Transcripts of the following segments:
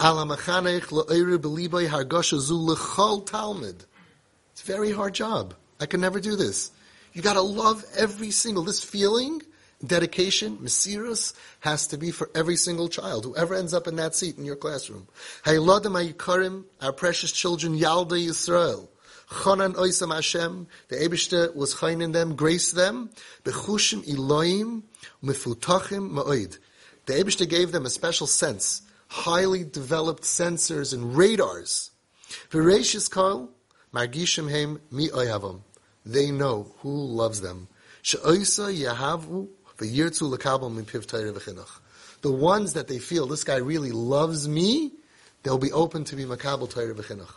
It's a very hard job. I can never do this. You gotta love every single, this feeling, dedication, mesirus, has to be for every single child, whoever ends up in that seat in your classroom. Our precious children, Yalda Yisrael. Chonan Oisam Hashem, the Ebishter was in them, grace them, bechushim Elohim, mifutachim ma'oid. The Ebishter gave them a special sense, highly developed sensors and radars. V'reishis kol, margishim heim mi oyavam. They know who loves them. She'oisa yahavu v'yirtzu l'kabel min piv v'chinuch. The ones that they feel, this guy really loves me, they'll be open to be makabel Torah v'chinuch.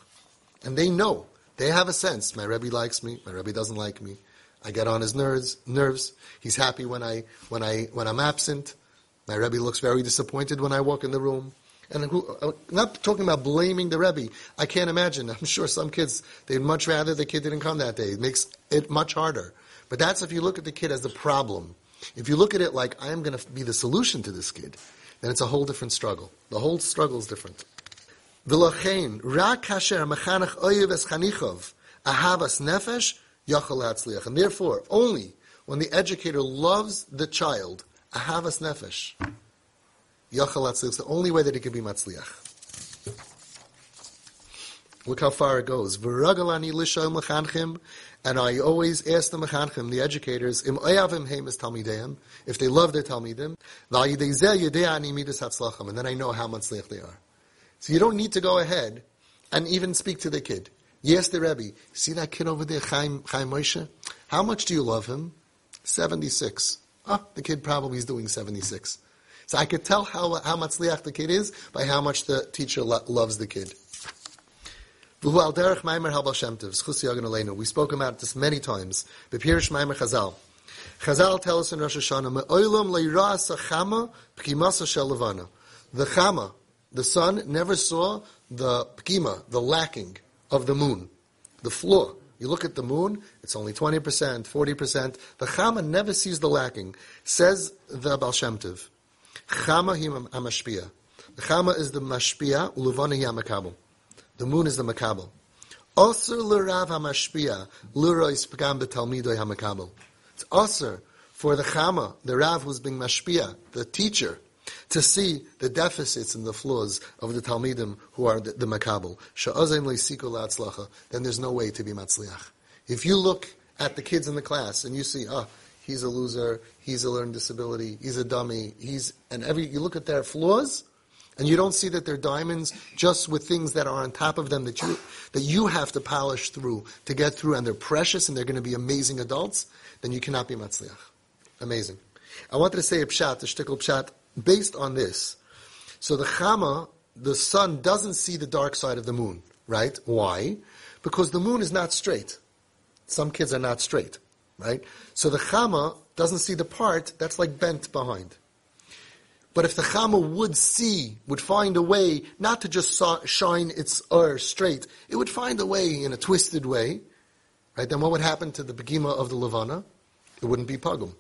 And they know. They have a sense. My Rebbe likes me. My Rebbe doesn't like me. I get on his nerves. Nerves. He's happy when I when I when I'm absent. My Rebbe looks very disappointed when I walk in the room. And I'm uh, not talking about blaming the Rebbe. I can't imagine. I'm sure some kids they'd much rather the kid didn't come that day. It makes it much harder. But that's if you look at the kid as the problem. If you look at it like I am going to be the solution to this kid, then it's a whole different struggle. The whole struggle is different. V'lochein, rak kasher mechanech oyev es chanichov, ahavas nefesh, yachal hatzliach. And therefore, only when the educator loves the child, ahavas nefesh, yachal it's the only way that it can be matzliach. Look how far it goes. V'ragalani and I always ask the mechanchim, the educators, im oyavim heimis if they love their talmidim, v'ayidei zeh ani midas hatzlachim, and then I know how matzliach they are. So you don't need to go ahead and even speak to the kid. Yes, the Rebbe, see that kid over there, Chaim, Chaim Moshe? How much do you love him? 76. Oh, the kid probably is doing 76. So I could tell how, how much liach the kid is by how much the teacher lo- loves the kid. We spoke about this many times. Chazal. Chazal tell us in Rosh Hashanah, The chama, the sun never saw the pkima, the lacking of the moon, the flaw. You look at the moon, it's only 20%, 40%. The Chama never sees the lacking. Says the Baal Shem. Chama him amashpia. The Chama is the mashpia, uluvana hi. The moon is the makabel. Osir l'rav hamashpia, l'rois p'gam b'talmidoi hamakabel. It's osir for the Chama, the Rav who's being mashpia, the teacher, to see the deficits and the flaws of the Talmidim who are the, the Makabal. Then there's no way to be Matzliach. If you look at the kids in the class and you see, oh, he's a loser, he's a learning disability, he's a dummy, he's, and every, you look at their flaws, and you don't see that they're diamonds just with things that are on top of them that you, that you have to polish through to get through, and they're precious and they're going to be amazing adults, then you cannot be Matzliach. Amazing. I wanted to say a pshat, a shtickle pshat, based on this. So the Chama, the sun doesn't see the dark side of the moon, right? Why? Because the moon is not straight. Some kids are not straight, right? So the Chama doesn't see the part that's like bent behind. But if the Chama would see, would find a way not to just shine its ur straight, it would find a way in a twisted way, right? Then what would happen to the Begima of the Levana? It wouldn't be Pagum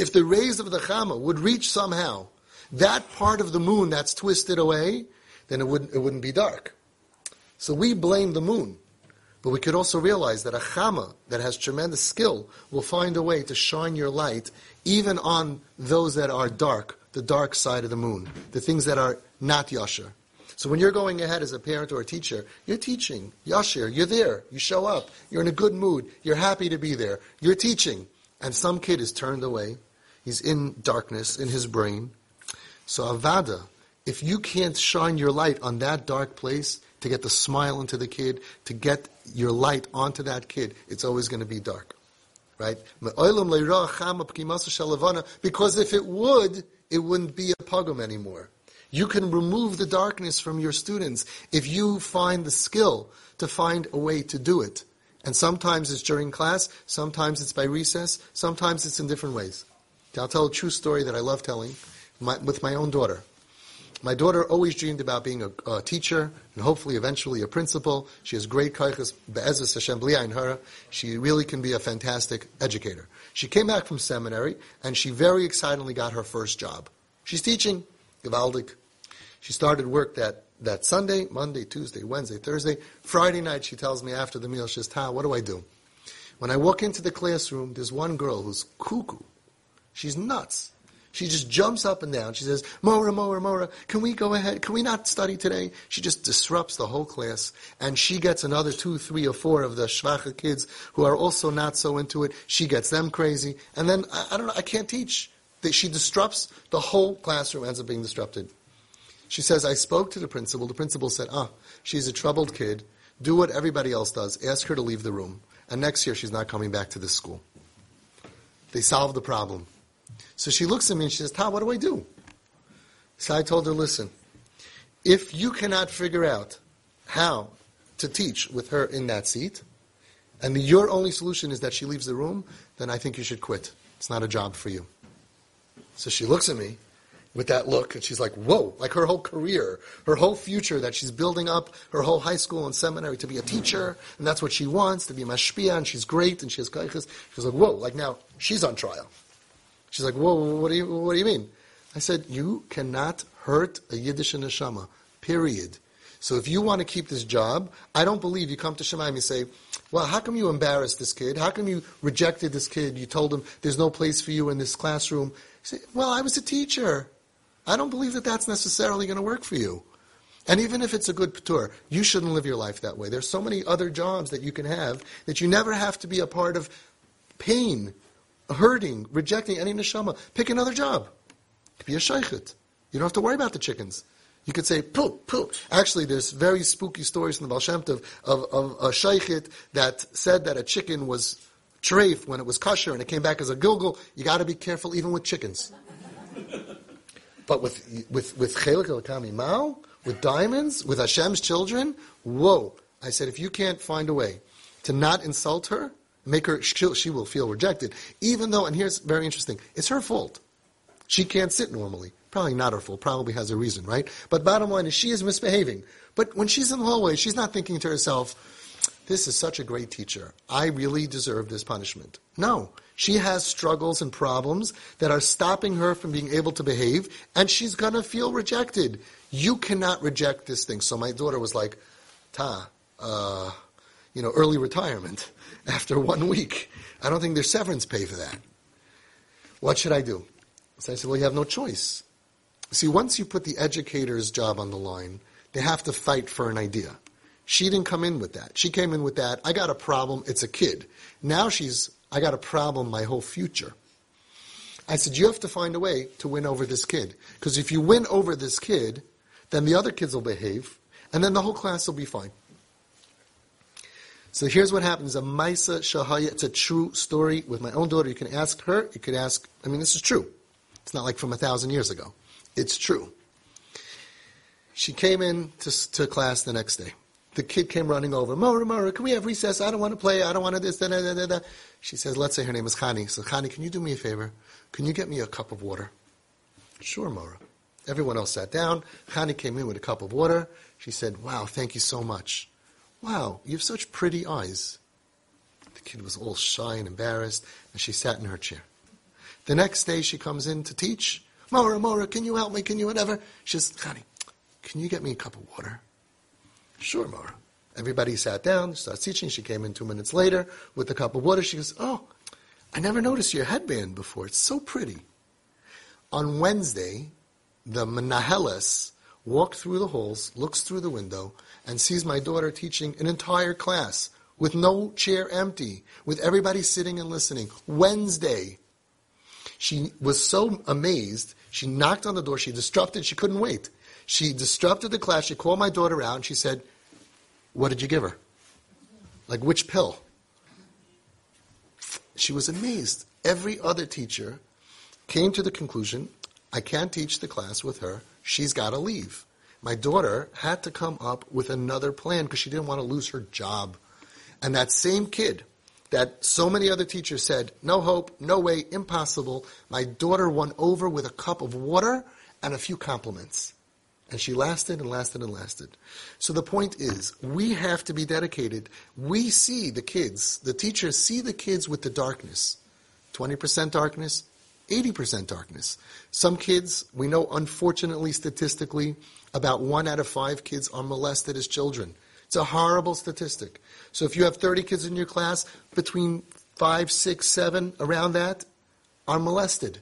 if the rays of the Chama would reach somehow that part of the moon that's twisted away, then it wouldn't, it wouldn't be dark. So we blame the moon. But we could also realize that a Chama that has tremendous skill will find a way to shine your light even on those that are dark, the dark side of the moon, the things that are not Yasher. So when you're going ahead as a parent or a teacher, you're teaching. Yashir, you're there. You show up. You're in a good mood. You're happy to be there. You're teaching. And some kid is turned away. He's in darkness in his brain. So Avada, if you can't shine your light on that dark place to get the smile into the kid, to get your light onto that kid, it's always going to be dark. Right? Because if it would, it wouldn't be a pogrom anymore. You can remove the darkness from your students if you find the skill to find a way to do it. And sometimes it's during class, sometimes it's by recess, sometimes it's in different ways. I'll tell a true story that I love telling my, with my own daughter. My daughter always dreamed about being a, a, teacher and hopefully eventually a principal. She has great kaiches, be'ezus Hashem in her. She really can be a fantastic educator. She came back from seminary and she very excitedly got her first job. She's teaching, Givaldik. She started work that, that Sunday, Monday, Tuesday, Wednesday, Thursday. Friday night, she tells me after the meal, she says, Ta, what do I do? When I walk into the classroom, there's one girl who's cuckoo. She's nuts. She just jumps up and down. She says, Mora, Mora, Mora, can we go ahead? Can we not study today? She just disrupts the whole class. And she gets another two, three, or four of the Shvacha kids who are also not so into it. She gets them crazy. And then, I, I don't know, I can't teach. She disrupts, the whole classroom ends up being disrupted. She says, I spoke to the principal. The principal said, ah, she's a troubled kid. Do what everybody else does. Ask her to leave the room. And next year, she's not coming back to this school. They solved the problem. So she looks at me and she says, Tom, what do I do? So I told her, listen, if you cannot figure out how to teach with her in that seat, and your only solution is that she leaves the room, then I think you should quit. It's not a job for you. So she looks at me with that look, and she's like, whoa, like her whole career, her whole future that she's building up, her whole high school and seminary to be a teacher, and that's what she wants, to be mashpia, and she's great, and she has kaiches. She's like, whoa, like now, she's on trial. She's like, whoa, what do you, what do you mean? I said, you cannot hurt a Yiddish neshama, period. So if you want to keep this job, I don't believe you come to Shemaim and say, well, how come you embarrassed this kid? How come you rejected this kid? You told him there's no place for you in this classroom. You say, well, I was a teacher. I don't believe that that's necessarily going to work for you. And even if it's a good tour, you shouldn't live your life that way. There's so many other jobs that you can have that you never have to be a part of pain hurting, rejecting any neshama, pick another job. Be a shaykhit. You don't have to worry about the chickens. You could say, poo, poo. Actually, there's very spooky stories from the Baal Shem Tov of, of a shaykhit that said that a chicken was treif when it was kosher and it came back as a gilgul. You got to be careful even with chickens. but with with with chelik mao, with diamonds, with Hashem's children, whoa! I said, if you can't find a way to not insult her, make her, she will feel rejected. Even though, and here's very interesting, it's her fault. She can't sit normally. Probably not her fault, probably has a reason, right? But bottom line is she is misbehaving. But when she's in the hallway, she's not thinking to herself, this is such a great teacher. I really deserve this punishment. No. She has struggles and problems that are stopping her from being able to behave, and she's going to feel rejected. You cannot reject this thing. So my daughter was like, Ta, uh, you know, early retirement after one week. I don't think there's severance pay for that. What should I do? So I said, well, you have no choice. See, once you put the educator's job on the line, they have to fight for an idea. She didn't come in with that. She came in with that, I got a problem, it's a kid. Now she's, I got a problem, my whole future. I said, you have to find a way to win over this kid. Because if you win over this kid, then the other kids will behave, and then the whole class will be fine. So here's what happens. A Maisa Shahaya, it's a true story with my own daughter. You can ask her, you could ask, I mean, this is true. It's not like from a thousand years ago. It's true. She came in to, to class the next day. The kid came running over. Mora, Mora, can we have recess? I don't want to play. I don't want to this, da, da, da, da. She says, let's say her name is Khani. So, Khani, can you do me a favor? Can you get me a cup of water? Sure, Mora. Everyone else sat down. Khani came in with a cup of water. She said, wow, thank you so much. Wow, you have such pretty eyes. The kid was all shy and embarrassed, and she sat in her chair. The next day she comes in to teach. Mora, Mora, can you help me? Can you whatever? She says, Khani, can you get me a cup of water? Sure, Mora. Everybody sat down, starts teaching. She came in two minutes later with a cup of water. She goes, Oh, I never noticed your headband before. It's so pretty. On Wednesday, the Menahelis walked through the halls, looks through the window, and sees my daughter teaching an entire class with no chair empty, with everybody sitting and listening. Wednesday. She was so amazed, she knocked on the door, she disrupted, she couldn't wait. She disrupted the class, she called my daughter out, and she said, What did you give her? Like, which pill? She was amazed. Every other teacher came to the conclusion I can't teach the class with her, she's got to leave my daughter had to come up with another plan because she didn't want to lose her job. And that same kid that so many other teachers said, no hope, no way, impossible, my daughter won over with a cup of water and a few compliments. And she lasted and lasted and lasted. So the point is, we have to be dedicated. We see the kids, the teachers see the kids with the darkness. 20% darkness, 80% darkness. Some kids, we know unfortunately statistically, about one out of five kids are molested as children. It's a horrible statistic. So if you have 30 kids in your class, between five, six, seven, around that, are molested.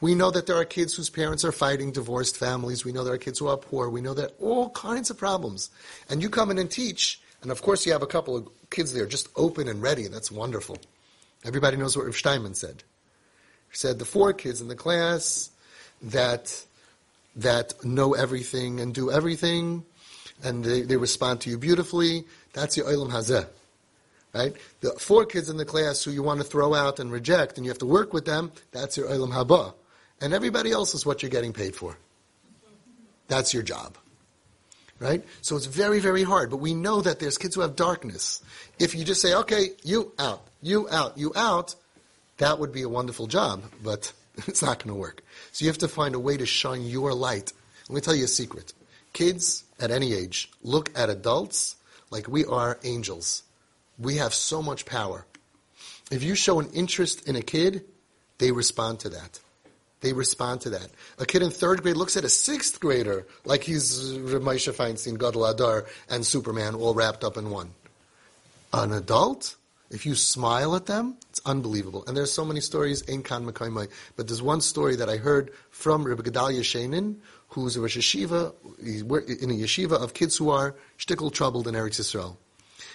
We know that there are kids whose parents are fighting, divorced families. We know there are kids who are poor. We know that all kinds of problems. And you come in and teach, and of course you have a couple of kids there just open and ready. That's wonderful. Everybody knows what Rav Steinman said. Said the four kids in the class that that know everything and do everything, and they, they respond to you beautifully. That's your olam hazeh, right? The four kids in the class who you want to throw out and reject, and you have to work with them. That's your olam haba, and everybody else is what you're getting paid for. That's your job. Right? So it's very, very hard. But we know that there's kids who have darkness. If you just say, okay, you out, you out, you out, that would be a wonderful job, but it's not going to work. So you have to find a way to shine your light. Let me tell you a secret. Kids at any age look at adults like we are angels. We have so much power. If you show an interest in a kid, they respond to that. They respond to that. A kid in third grade looks at a sixth grader like he's Moshe Feinstein, Gadol Hador, and Superman all wrapped up in one. An adult, if you smile at them, it's unbelievable. And there's so many stories, Ein Kan But there's one story that I heard from Rabbi Gedalia Sheinin, who's a Rosh Yeshiva, in a yeshiva of kids who are shtickle troubled in Eretz Yisrael.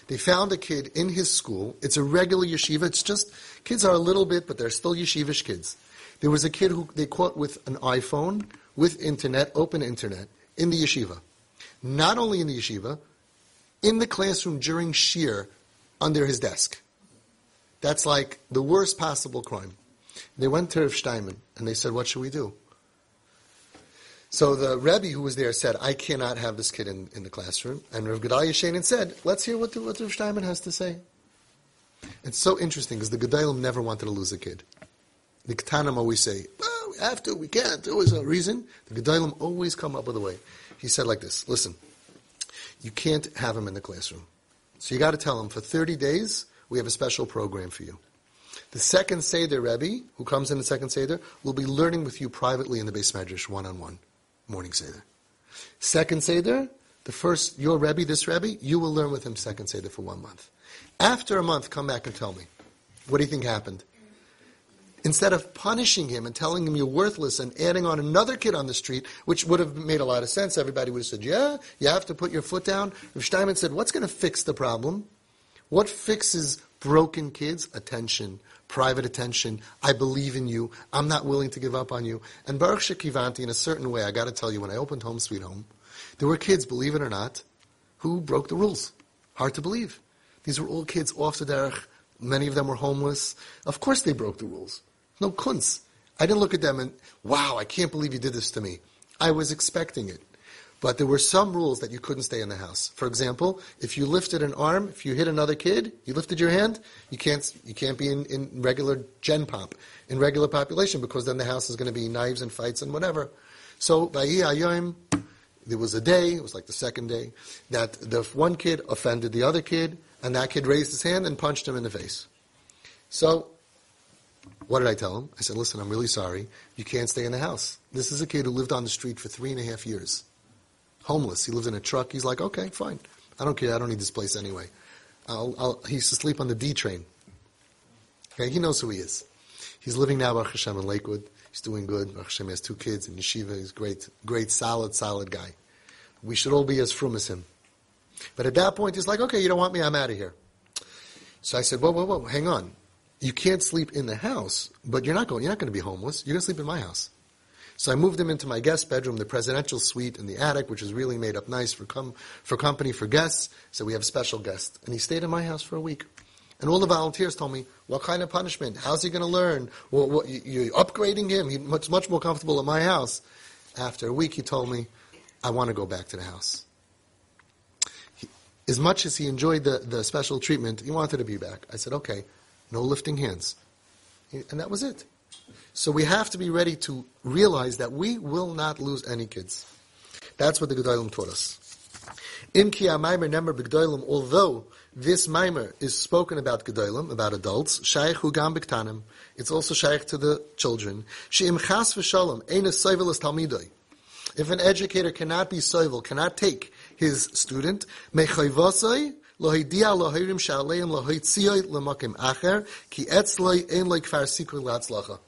They found a kid in his school. It's a regular yeshiva. It's just, kids are a little bit, but they're still yeshivish kids. There was a kid who they caught with an iPhone, with internet, open internet, in the yeshiva. Not only in the yeshiva, in the classroom during shiur, under his desk. That's like the worst possible crime. They went to Rav Steinman and they said, "What should we do?" So the Rebbe who was there said, "I cannot have this kid in, in the classroom." And Rav Gedalia Sheinin said, "Let's hear what the, what Rav Steinman has to say." It's so interesting because the Gedolim never wanted to lose a kid. The Ketanim always say, well, we have to, we can't, there was a reason. The Gedolim always come up with a way. He said like this, listen, you can't have him in the classroom. So you got to tell him, for 30 days, we have a special program for you. The second Seder Rebbe, who comes in the second Seder, will be learning with you privately in the beis medrash, one-on-one, morning Seder. Second Seder, the first, your Rebbe, this Rebbe, you will learn with him second Seder for one month. After a month, come back and tell me. What do you think happened? instead of punishing him and telling him you're worthless and adding on another kid on the street, which would have made a lot of sense, everybody would have said, yeah, you have to put your foot down. Rav Steinman said, what's going to fix the problem? What fixes broken kids? Attention, private attention. I believe in you. I'm not willing to give up on you. And Baruch Shekivanti, in a certain way, I got to tell you, when I opened Home Sweet Home, there were kids, believe it or not, who broke the rules. Hard to believe. These were all kids off the derech. Many of them were homeless. Of course they broke the rules. No kunz. I didn't look at them and, wow, I can't believe you did this to me. I was expecting it. But there were some rules that you couldn't stay in the house. For example, if you lifted an arm, if you hit another kid, you lifted your hand, you can't, you can't be in, in regular gen pop, in regular population, because then the house is going to be knives and fights and whatever. So, there was a day, it was like the second day, that the one kid offended the other kid, and that kid raised his hand and punched him in the face. So what did I tell him? I said, listen, I'm really sorry. You can't stay in the house. This is a kid who lived on the street for three and a half years. Homeless. He lives in a truck. He's like, okay, fine. I don't care. I don't need this place anyway. I'll, I'll, he used to sleep on the D train. Okay, he knows who he is. He's living now, Baruch Hashem, in Lakewood. He's doing good. Baruch Hashem has two kids in yeshiva. He's great, great, solid, solid guy. We should all be as frum as him. But at that point, he's like, okay, you don't want me, I'm out of here. So I said, whoa, whoa, whoa, hang on you can't sleep in the house, but you're not going. You're not going to be homeless. You're going to sleep in my house. So I moved him into my guest bedroom, the presidential suite in the attic, which is really made up nice for com- for company for guests. So we have special guest, and he stayed in my house for a week. And all the volunteers told me, "What kind of punishment? How's he going to learn? What, you, are upgrading him. He's much much more comfortable in my house." After a week, he told me, "I want to go back to the house." He, as much as he enjoyed the, the special treatment, he wanted to be back. I said, "Okay." no lifting hands. And that was it. So we have to be ready to realize that we will not lose any kids. That's what the Gedolim taught us. Im ki maimer nemer b'gdoilim, although this Maimer is spoken about gedolim, about adults, shaykh hu gam b'ktanim, it's also shaykh to the children. She'im chas v'shalom, ein a soivelis talmidoi. If an educator cannot be soivel, cannot take his student, mechayvasoi, lo hidia lo hirim sha'aleim lo hitziyoi lemakim acher, ki etzloi ein loy kfar sikri latzlacha.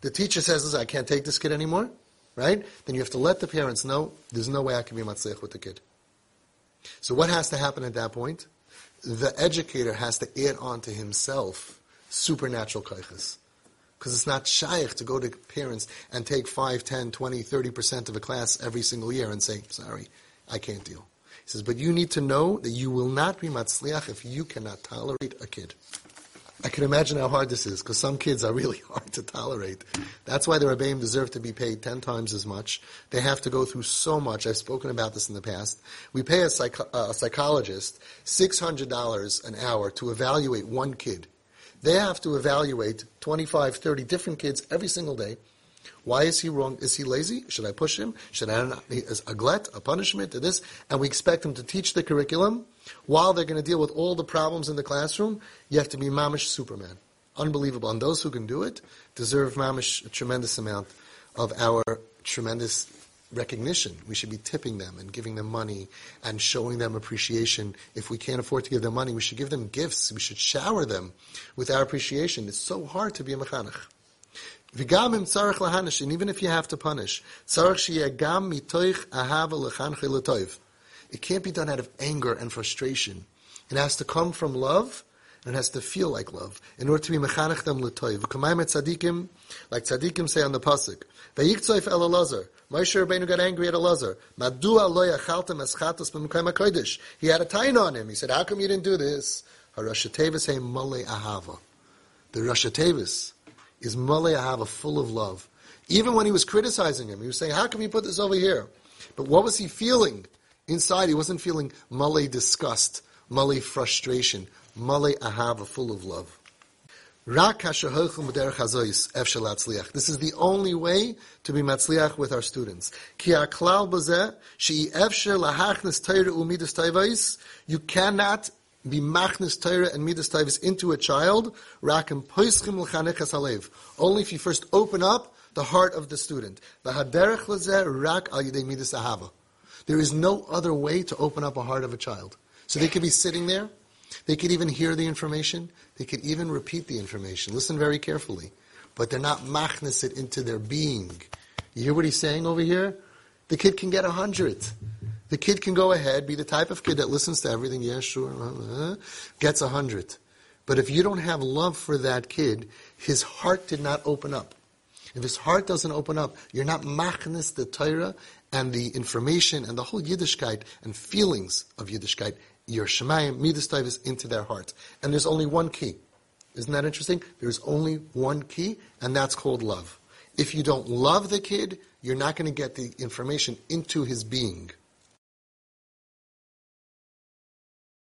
The teacher says, I can't take this kid anymore, right? Then you have to let the parents know, there's no way I can be matzlich with the kid. So what has to happen at that point? The educator has to add on to himself supernatural kaiches. Because it's not shaykh to go to parents and take 5, 10, 20, 30% of a class every single year and say, sorry, I can't deal. He says, but you need to know that you will not be matzliach if you cannot tolerate a kid. I can imagine how hard this is because some kids are really hard to tolerate. That's why the Rebbeim deserve to be paid ten times as much. They have to go through so much. I've spoken about this in the past. We pay a, psych- uh, a psychologist $600 an hour to evaluate one kid. They have to evaluate 25, 30 different kids every single day. Why is he wrong? Is he lazy? Should I push him? Should I is a glut, a punishment, to this? And we expect him to teach the curriculum while they're going to deal with all the problems in the classroom, you have to be mamish Superman. Unbelievable. And those who can do it deserve mamish a tremendous amount of our tremendous recognition. We should be tipping them and giving them money and showing them appreciation. If we can't afford to give them money, we should give them gifts. We should shower them with our appreciation. It's so hard to be a mechanech. And even if you have to punish, it can't be done out of anger and frustration. It has to come from love, and it has to feel like love in order to be mechanech them l'toiv. K'mayim et tzadikim, like tzadikim say on the pasuk. Vayiktzayf el Elazar. Moshe Rabbeinu got angry at Elazar. Madua lo yachaltem eschatos b'mekayim hakodesh. He had a tain on him. He said, "How come you didn't do this?" Harashatevis hey male ahava. The Rashatevis is male ahava, full of love. Even when he was criticizing him, he was saying, "How can you put this over here?" But what was he feeling? Inside, he wasn't feeling male disgust, male frustration, male ahava, full of love. This is the only way to be matzliach with our students. You cannot be machnis Torah and midas taivas into a child. Only if you first open up the heart of the student. There is no other way to open up a heart of a child. So they could be sitting there. They could even hear the information. They could even repeat the information. Listen very carefully. But they're not machnis it into their being. You hear what he's saying over here? The kid can get a hundred. The kid can go ahead, be the type of kid that listens to everything, yeah, sure, uh, gets a hundred. But if you don't have love for that kid, his heart did not open up. If his heart doesn't open up, you're not machnis the Torah and the information and the whole Yiddishkeit and feelings of Yiddishkeit, your Shemayim, Midas is into their heart. And there's only one key. Isn't that interesting? There's only one key, and that's called love. If you don't love the kid, you're not going to get the information into his being.